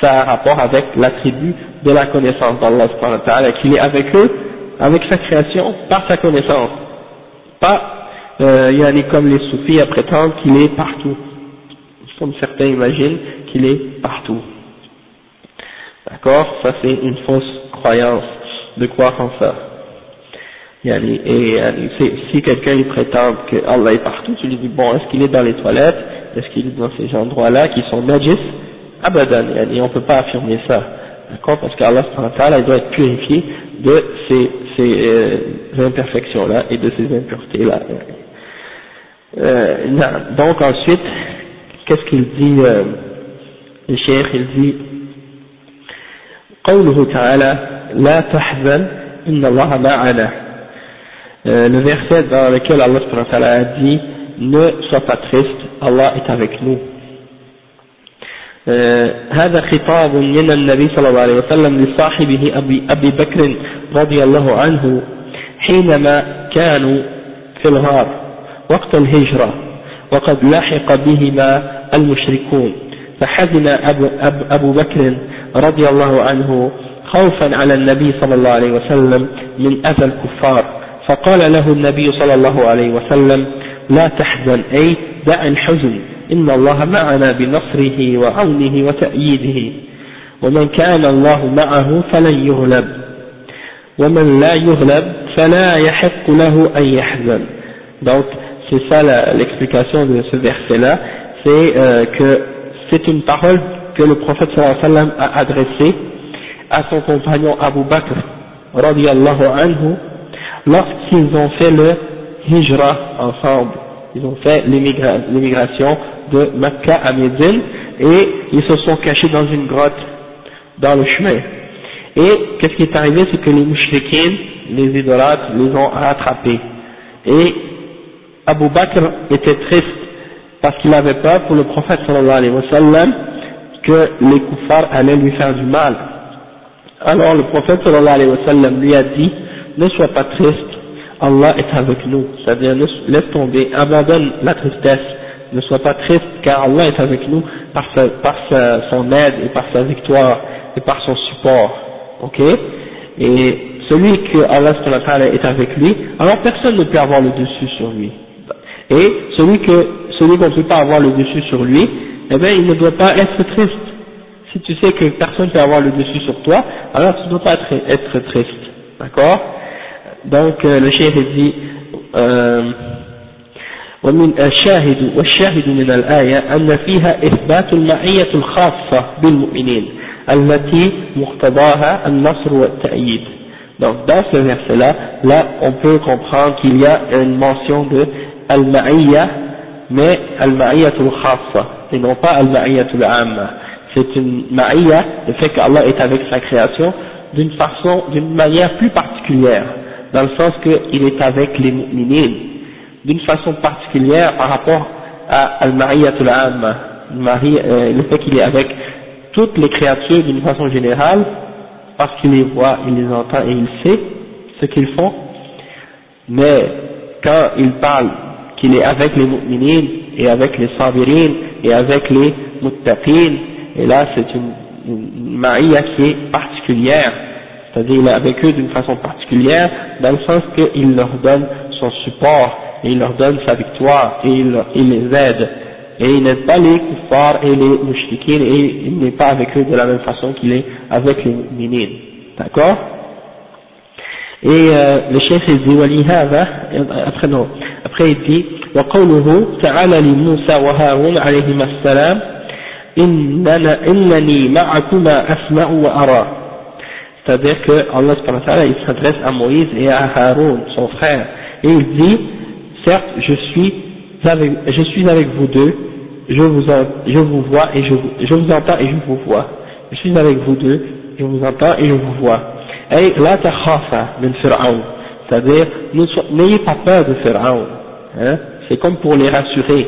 ça a rapport avec l'attribut de la connaissance d'Allah qu'il est avec eux, avec sa création, par sa connaissance. Pas, euh, comme les soufis à prétendre qu'il est partout. Comme certains imaginent qu'il est partout. D'accord? Ça c'est une fausse croyance de croire en ça. Et si quelqu'un prétend que Allah est partout, tu lui dis bon, est-ce qu'il est dans les toilettes? Est-ce qu'il est dans ces endroits-là qui sont najis? Abadan, et on ne peut pas affirmer ça. D'accord? Parce qu'Allah il doit être purifié de ces, ces euh, imperfections-là et de ces impuretés-là. Euh, donc ensuite, qu'est-ce qu'il dit euh, Le cheikh, il dit قوله تعالى لا تحزن إن الله معنا euh, le verset dans lequel Allah a dit ne sois pas triste, Allah est avec nous. Euh, هذا خطاب من النبي صلى الله عليه وسلم لصاحبه أبي, أبي بكر رضي الله عنه حينما كانوا في الغار وقت الهجرة وقد لحق بهما المشركون. فحزن أبو, أبو, أبو بكر رضي الله عنه خوفا على النبي صلى الله عليه وسلم من أذى الكفار. فقال له النبي صلى الله عليه وسلم لا تحزن أي دع الحزن. إن الله معنا بنصره وعونه وتأييده ومن كان الله معه فلن يغلب ومن لا يغلب فلا يحق له أن يحزن donc c'est ça l'explication de ce verset là c'est euh, que c'est une parole que le prophète sallallahu alayhi wa sallam a adressée à son compagnon Abu Bakr radiallahu anhu lorsqu'ils ont fait le hijra ensemble. Ils ont fait l'immigration de Mecca à Médine et ils se sont cachés dans une grotte dans le chemin. Et qu'est-ce qui est arrivé, c'est que les mouchriquins, les idolâtres, les ont rattrapés. Et Abu Bakr était triste parce qu'il avait peur pour le prophète sallallahu sallam que les kuffars allaient lui faire du mal. Alors le prophète sallallahu sallam lui a dit, ne sois pas triste, Allah est avec nous, c'est-à-dire laisse tomber, abandonne la tristesse, ne sois pas triste car Allah est avec nous par, sa, par sa, son aide et par sa victoire et par son support, ok? Et celui que Allah est avec lui, alors personne ne peut avoir le dessus sur lui. Et celui que celui qu'on ne peut pas avoir le dessus sur lui, eh bien il ne doit pas être triste. Si tu sais que personne ne peut avoir le dessus sur toi, alors tu ne dois pas être, triste. D'accord? Donc euh, le chef dit euh, ومن الشاهد والشاهد من الآية أن فيها إثبات المعية الخاصة بالمؤمنين التي مقتضاها النصر والتأييد Donc dans ce verset-là, là on peut comprendre qu'il y a une mention de al-ma'iyya, mais al-ma'iyyatul khassa, et non pas al-ma'iyyatul amma. C'est une ma'iyya, le fait qu'Allah est avec sa création, d'une façon, d'une manière plus particulière, dans le sens qu'il est avec les mu'minines, d'une façon particulière par rapport à al-ma'iyyatul amma, euh, le fait qu'il est avec toutes les créatures d'une façon générale, parce qu'il les voit, il les entend et il sait ce qu'ils font, mais quand il parle qu'il est avec les mu'minines et avec les sabirines et avec les muttaqines, et là c'est une, une qui est particulière, c'est-à-dire il est avec eux d'une façon particulière, dans le sens qu'il leur donne son support, et il leur donne sa victoire, et il, il les aide, et il n'aide pas les kuffars et les mushrikines, et il n'est pas avec eux de la même façon qu'il est avec les mu'minines. D'accord Et euh, le chef il dit, ولهذا, après non, après il dit, وقوله تعالى لموسى وهارون عليهما السلام إننا إنني معكما أسمع وأرى c'est-à-dire que Allah il s'adresse à Moïse et à Haroun, son frère, et il dit, certes, je suis avec, je suis avec vous deux, je vous, je vous vois et je, je vous entends et je vous vois. Je suis avec vous deux, je vous entends et je vous vois. Et la takhafa min Fir'aun, c'est-à-dire, n'ayez pas peur de Fir'aun, hein, c'est comme pour les rassurer,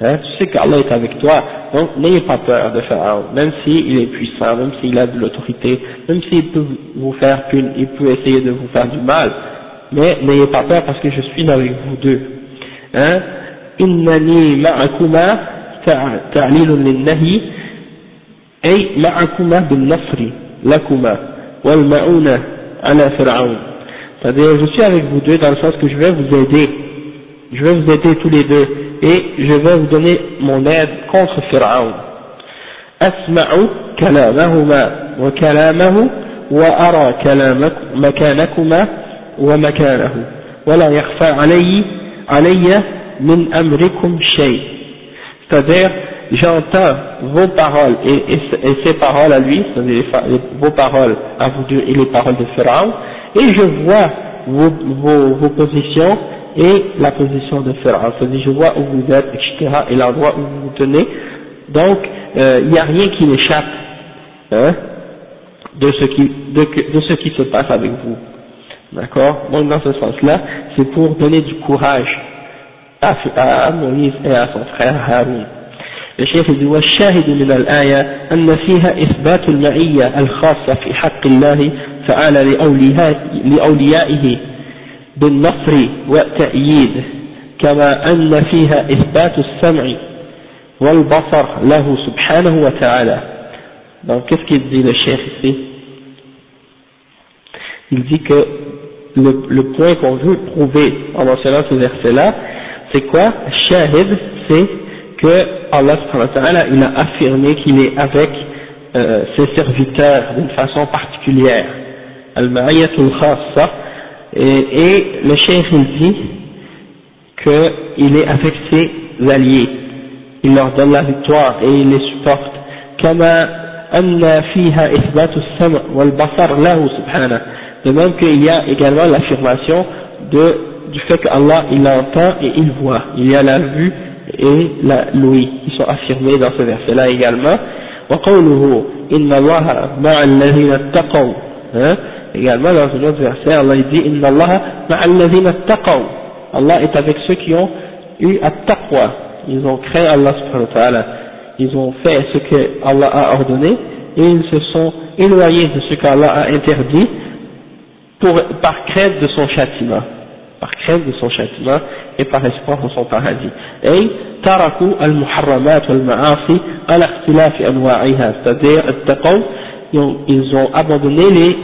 hein, tu sais qu'Allah est avec toi, donc n'ayez pas peur de Pharaon, même s'il est puissant, même s'il a de l'autorité, même s'il peut vous faire il peut essayer de vous faire du mal, mais n'ayez pas peur parce que je suis avec vous deux. Hein, إنني معكما تعليل للنهي أي معكما بالنصر لكما والمعونة على فرعون c'est-à-dire je suis avec vous deux dans le sens que je vais vous aider je vais vous aider tous les deux et je vais vous donner mon aide contre Pharaon أسمع كلامهما وكلامه وأرى كلامك مكانكما ومكانه ولا يخفى علي alayya min amrikum shay. C'est-à-dire, j'entends vos paroles et, ses paroles à lui, c'est-à-dire vos paroles à vous deux et les paroles de Pharaon, et je vois vos, positions et la position de Pharaon, c'est-à-dire je vois où vous êtes, etc., et l'endroit où vous vous tenez. Donc, euh, il n'y a rien qui n'échappe hein, de ce qui se passe avec vous. D'accord Donc, dans ce sens-là, c'est pour donner du courage à موسى et à son frère هارون الشيخ يقول والشاهد من الآية أن فيها إثبات المعية الخاصة في حق الله تعالى لأوليائه بالنصر والتأييد كما أن فيها إثبات السمع والبصر له سبحانه وتعالى donc qu'est-ce qu'il dit le chef ici il dit que le, le point qu'on veut prouver en mentionnant ce verset là c'est quoi Shahid, c'est que Allah il a affirmé qu'il est avec euh, ses serviteurs d'une façon particulière. Al-Ma'iyatul Khassa. Et, et le cheikh il dit qu'il est avec ses alliés. Il leur donne la victoire et il les supporte. كما أن فيها إثبات السمع والبصر له سبحانه. De même qu'il y a également l'affirmation de du fait qu'Allah il entend et il voit. Il y a la vue et la l'ouïe qui sont affirmés dans ce verset-là également. وقوله إن الله مع الذين اتقوا hein? également dans un autre verset Allah dit إن الله مع الذين اتقوا Allah est avec ceux qui ont eu at-taqwa ils ont craint Allah subhanahu wa ta'ala ils ont fait ce que Allah a ordonné et ils se sont éloignés de ce qu'Allah a interdit par crainte de son châtiment par crainte de son châtiment et par espoir de son paradis. Anwa'iha, c'est-à-dire ils ont abandonné les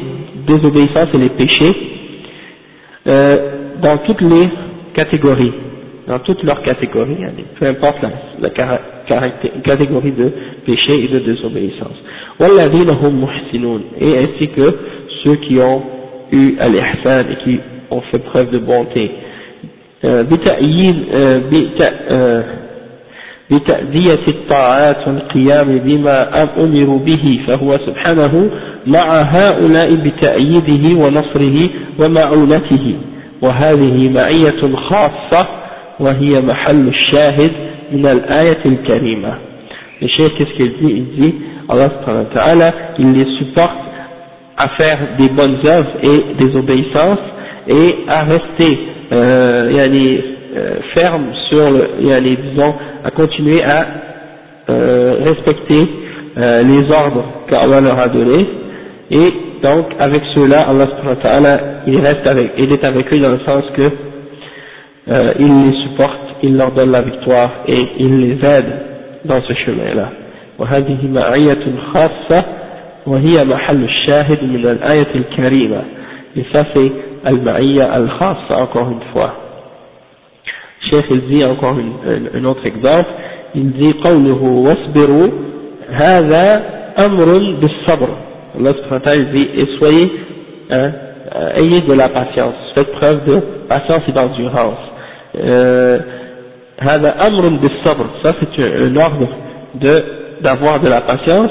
désobéissances et les péchés euh, dans toutes les catégories, dans toutes leurs catégories, peu importe la, catégorie de péché et de désobéissance. Et ainsi que ceux qui ont eu al-ihsan et qui ont fait preuve de bonté. بتأدية الطاعات والقيام بما أمروا به فهو سبحانه مع هؤلاء بتأييده ونصره ومعونته وهذه معية خاصة وهي محل الشاهد من الآية الكريمة الشيخ qu'est-ce qu'il dit? Il dit Allah supporte à faire des bonnes œuvres et des obéissances et à rester euh, y aller, euh, ferme sur le, y aller, disons, à continuer à euh, respecter euh, les ordres qu'Allah leur a donnés. Et donc avec cela Allah subhanahu il reste avec il est avec eux dans le sens que euh, il les supporte il leur donne la victoire et il les aide dans ce chemin là وهي محل الشاهد من الآية الكريمة لسفي المعية الخاصة encore une الشيخ الزي encore une, une autre قوله واصبروا هذا أمر بالصبر. الله سبحانه وتعالى الزي أسوي إيه de la patience. Faites preuve de patience et d'endurance. Euh, هذا أمر بالصبر. Ça c'est un ordre d'avoir de, de la patience.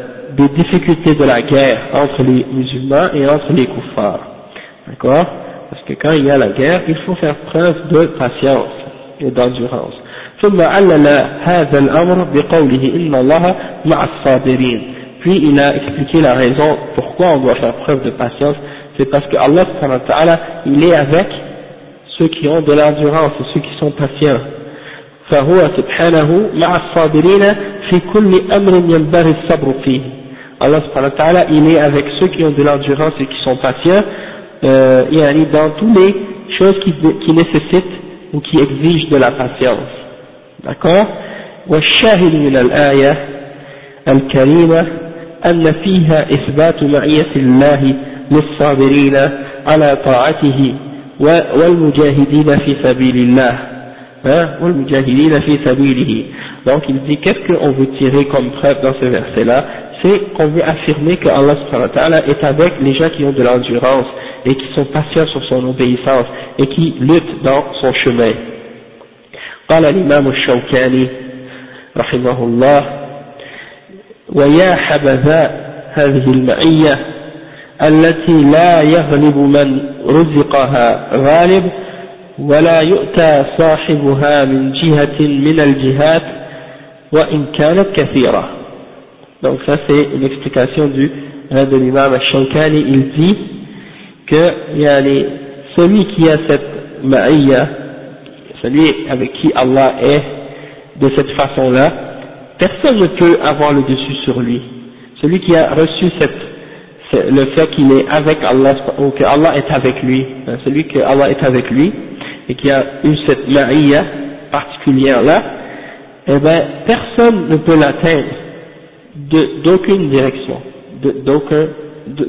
des difficultés de la guerre entre les musulmans et entre les kuffars. D'accord Parce que quand il y a la guerre, il faut faire preuve de patience et d'endurance. ثم علل هذا الأمر بقوله إن الله مع الصابرين puis il a expliqué la raison pourquoi on doit faire preuve de patience c'est parce que Allah il est avec ceux qui ont de l'endurance et ceux qui sont patients فهو سبحانه مع الصابرين في كل أمر ينبغي الصبر فيه Allah subhanahu wa ta'ala il est avec ceux qui ont de l'endurance et qui sont patients euh, et dans toutes les choses qui, qui nécessitent ou qui exigent de la patience d'accord والشاهد من الآية الكريمة أن فيها إثبات معية الله للصابرين على طاعته والمجاهدين في سبيل الله والمجاهدين في سبيله donc il dit qu'est-ce qu'on veut tirer comme preuve dans ce verset là c'est qu'on veut affirmer que Allah est avec les gens qui ont de l'endurance et qui sont patients sur son obéissance et qui luttent dans son chemin. قال الإمام الشوكاني رحمه الله ويا حبذا هذه المعية التي لا يغلب من رزقها غالب ولا يؤتى صاحبها من جهة من الجهات وإن كانت كثيرة donc ça c'est une explication du, de l'imam al-Shankani, il dit que yani, celui qui a cette ma'iyya, celui avec qui Allah est de cette façon-là, personne ne peut avoir le dessus sur lui. Celui qui a reçu cette, le fait qu'il est avec Allah, ou que Allah est avec lui, hein, celui que Allah est avec lui, et qui a eu cette ma'iyya particulière-là, eh bien, personne ne peut l'atteindre d'aucune direction,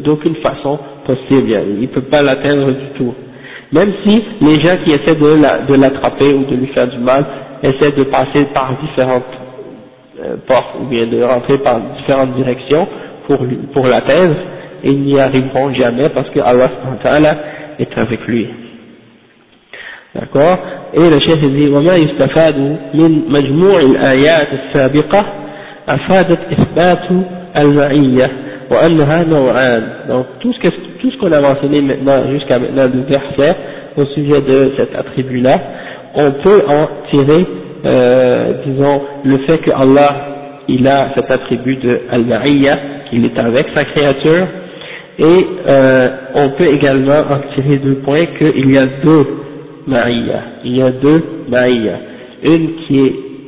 d'aucune façon possible, il ne peut pas l'atteindre du tout. Même si les gens qui essaient de l'attraper ou de lui faire du mal essaient de passer par différentes euh, portes ou bien de rentrer par différentes directions pour, pour l'atteindre, ils n'y arriveront jamais parce que Allah est avec lui. D'accord Et le chef dit وما يستفاد من مجموع الآيات السابقة أفادت إثبات المعية وأنها نوعان donc tout ce que tout ce qu'on a mentionné maintenant jusqu'à maintenant du verset au sujet de cet attribut là on peut en tirer euh, disons le fait que Allah il a cet attribut de al-ma'iyya qu'il est avec sa créature et euh, on peut également en tirer deux points qu'il y a deux ma'iyya il y a deux ma'iyya une qui est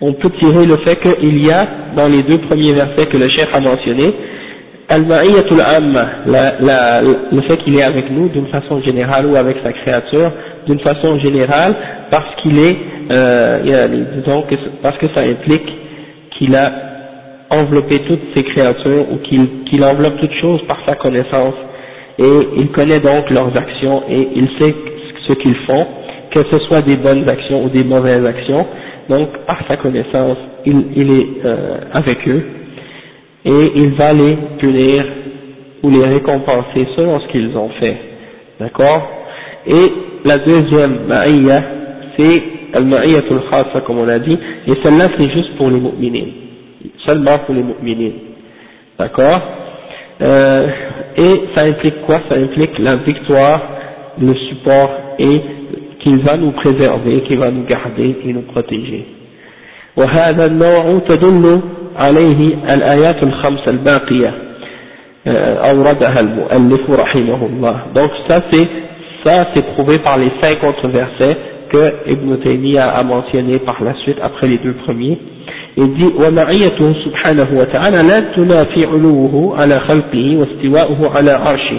on peut tirer le fait qu'il y a dans les deux premiers versets que le chef a mentionné al-ma'iyatul le fait qu'il est avec nous d'une façon générale ou avec sa créature d'une façon générale parce qu'il est euh, que parce que ça implique qu'il a enveloppé toutes ses créatures ou qu'il enveloppe toutes choses par sa connaissance. Et il connaît donc leurs actions et il sait ce qu'ils font, que ce soit des bonnes actions ou des mauvaises actions, donc par sa connaissance il, il est euh, avec eux et il va les punir ou les récompenser selon ce qu'ils ont fait, d'accord? Et la deuxième ma'iyya, c'est al-ma'iyyatul khassa comme on a dit, et celle-là c'est juste pour les mu'minin, seulement pour les mu'minin, d'accord? Euh, Et ça implique quoi? Ça implique la victoire, le support et qu'il va nous préserver, qu'il va nous garder et nous protéger. وهذا النوع تدل عليه الآيات الخمس الباقية أوردها المؤلف رحمه الله donc ça c'est ça c'est prouvé par les cinq autres versets que Ibn Taymiyyah a mentionné par la suite après les deux premiers il dit ومعيته سبحانه وتعالى لا تنافي علوه على خلقه واستواؤه على عرشه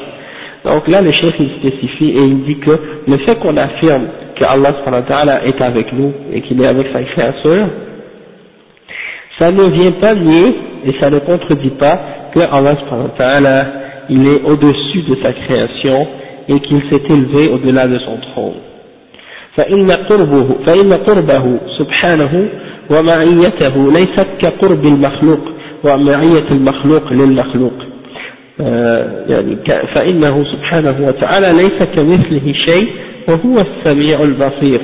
donc là le chef il spécifie et il dit que le fait qu'on affirme que Allah est avec nous et qu'il est avec sa créature ça ne vient pas nier et ça ne contredit pas que Allah il est au-dessus de sa création et qu'il s'est élevé au-delà de son trône. فإن قربه, فإن قربه سبحانه ومعيته ليست كقرب المخلوق ومعية المخلوق للمخلوق يعني فإنه سبحانه وتعالى ليس كمثله شيء وهو السميع البصير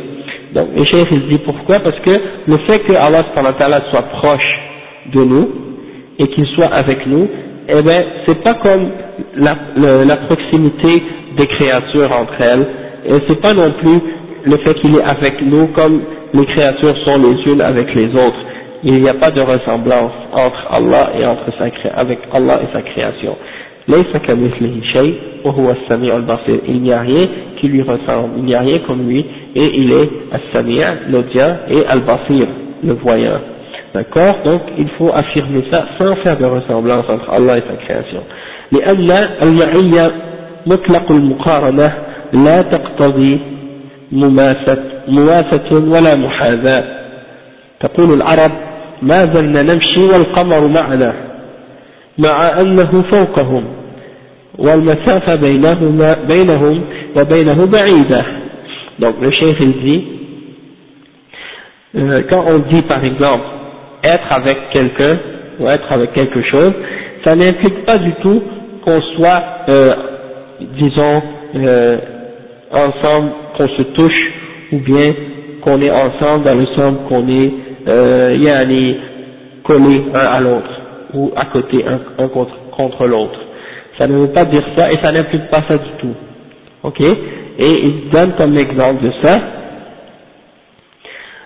Donc, le chef il dit pourquoi Parce que le fait que Allah soit proche de nous et qu'il soit avec nous, eh bien, c'est pas comme la, la, proximité des créatures entre elles, et c'est pas non plus le fait qu'il est avec nous comme les créatures sont les unes avec les autres. Il n'y a pas de ressemblance entre Allah et entre sa avec Allah et sa création. Il n'y a rien qui lui ressemble, il n'y a rien comme lui, et il est As-Sami' l'audient, et Al-Basir, le voyant. D'accord Donc il faut affirmer ça sans faire de ressemblance entre Allah et sa création. لأن المعية مطلق المقارنة لا تقتضي مماسة مواسة ولا محاذاة تقول العرب ما زلنا نمشي والقمر معنا مع أنه فوقهم والمسافة بينهما بينهم وبينه بعيدة donc le chef il dit euh, quand on dit par exemple être avec quelqu'un ou être avec quelque chose ça n'implique pas du tout qu'on soit euh, disons euh, ensemble qu'on se touche ou bien qu'on est ensemble dans le sens qu'on est euh, yani, collé un à l'autre ou à côté un, contre, contre l'autre ça ne veut pas dire ça et ça n'implique pas ça du tout. Ok? Et il donne comme exemple de ça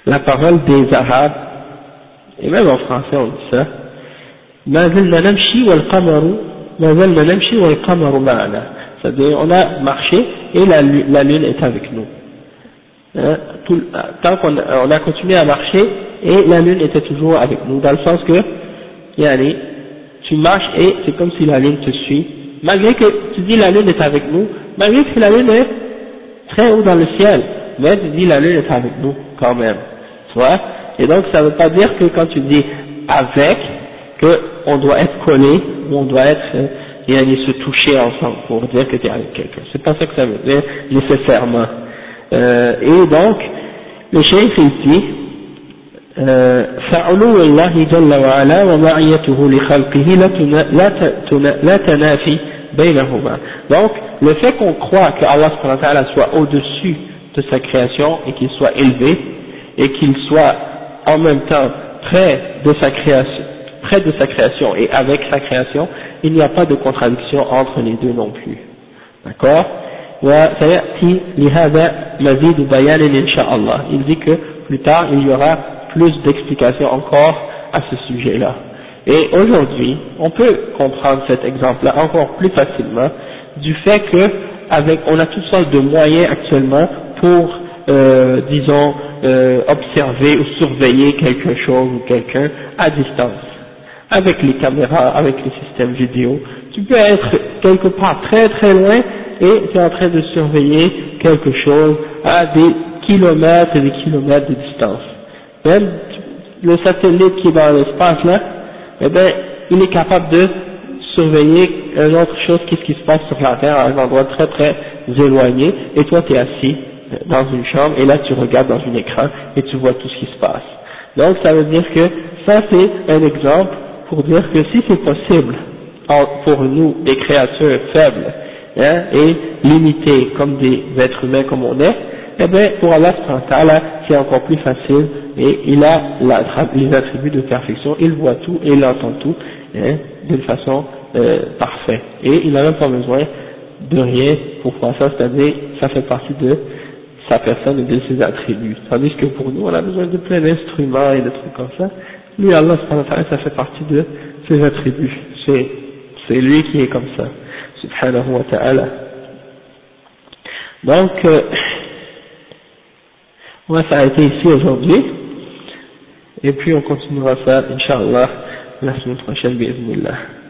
la parole des Arabes, et même en français on dit ça, c'est-à-dire on a marché et la, lune est avec nous. Hein, tant qu'on on a continué à marcher et la lune était toujours avec nous, dans le sens que, yani, tu marches et c'est comme si la lune te suit malgré que tu dis la lune est avec nous, malgré que la lune est très haut dans le ciel, mais tu dis la lune est avec nous quand même, tu vois? Et donc ça ne veut pas dire que quand tu dis avec, qu'on doit être collé, ou on doit être, euh, aller se toucher ensemble pour dire que tu es avec quelqu'un. C'est pas ça que ça veut dire nécessairement. Euh, et donc, le chef ici, فعلو الله جل وعلا ومعيته لخلقه لا تنافي donc, le fait qu'on croit que Allah soit au-dessus de sa création et qu'il soit élevé et qu'il soit en même temps près de sa création, près de sa création et avec sa création, il n'y a pas de contradiction entre les deux non plus. D'accord Il dit que plus tard il y aura plus d'explications encore à ce sujet-là. Et aujourd'hui, on peut comprendre cet exemple-là encore plus facilement du fait que avec, on a toutes sortes de moyens actuellement pour, euh, disons, euh, observer ou surveiller quelque chose ou quelqu'un à distance. Avec les caméras, avec les systèmes vidéo, tu peux être quelque part très très loin et tu es en train de surveiller quelque chose à des kilomètres et des kilomètres de distance. Même le satellite qui est dans l'espace là, eh bien, il est capable de surveiller une autre chose, qu'est-ce qui se passe sur la Terre à un endroit très très éloigné, et toi tu es assis dans une chambre, et là tu regardes dans un écran, et tu vois tout ce qui se passe. Donc ça veut dire que ça c'est un exemple pour dire que si c'est possible pour nous, des créatures faibles, hein, et limitées comme des êtres humains comme on est, eh bien pour Allah c'est encore plus facile et il a les attributs de perfection, il voit tout et il entend tout hein, d'une façon euh, parfaite. Et il n'a même pas besoin de rien pour faire ça, c'est-à-dire ça fait partie de sa personne et de ses attributs. Tandis que pour nous, on a besoin de plein d'instruments et de trucs comme ça. Lui, Allah, ça fait partie de ses attributs. C'est lui qui est comme ça. Subhanahu wa ta'ala. Donc, euh, on va s'arrêter ici aujourd'hui. Et puis on continuera ça, Inch'Allah, la semaine prochaine, bismillah.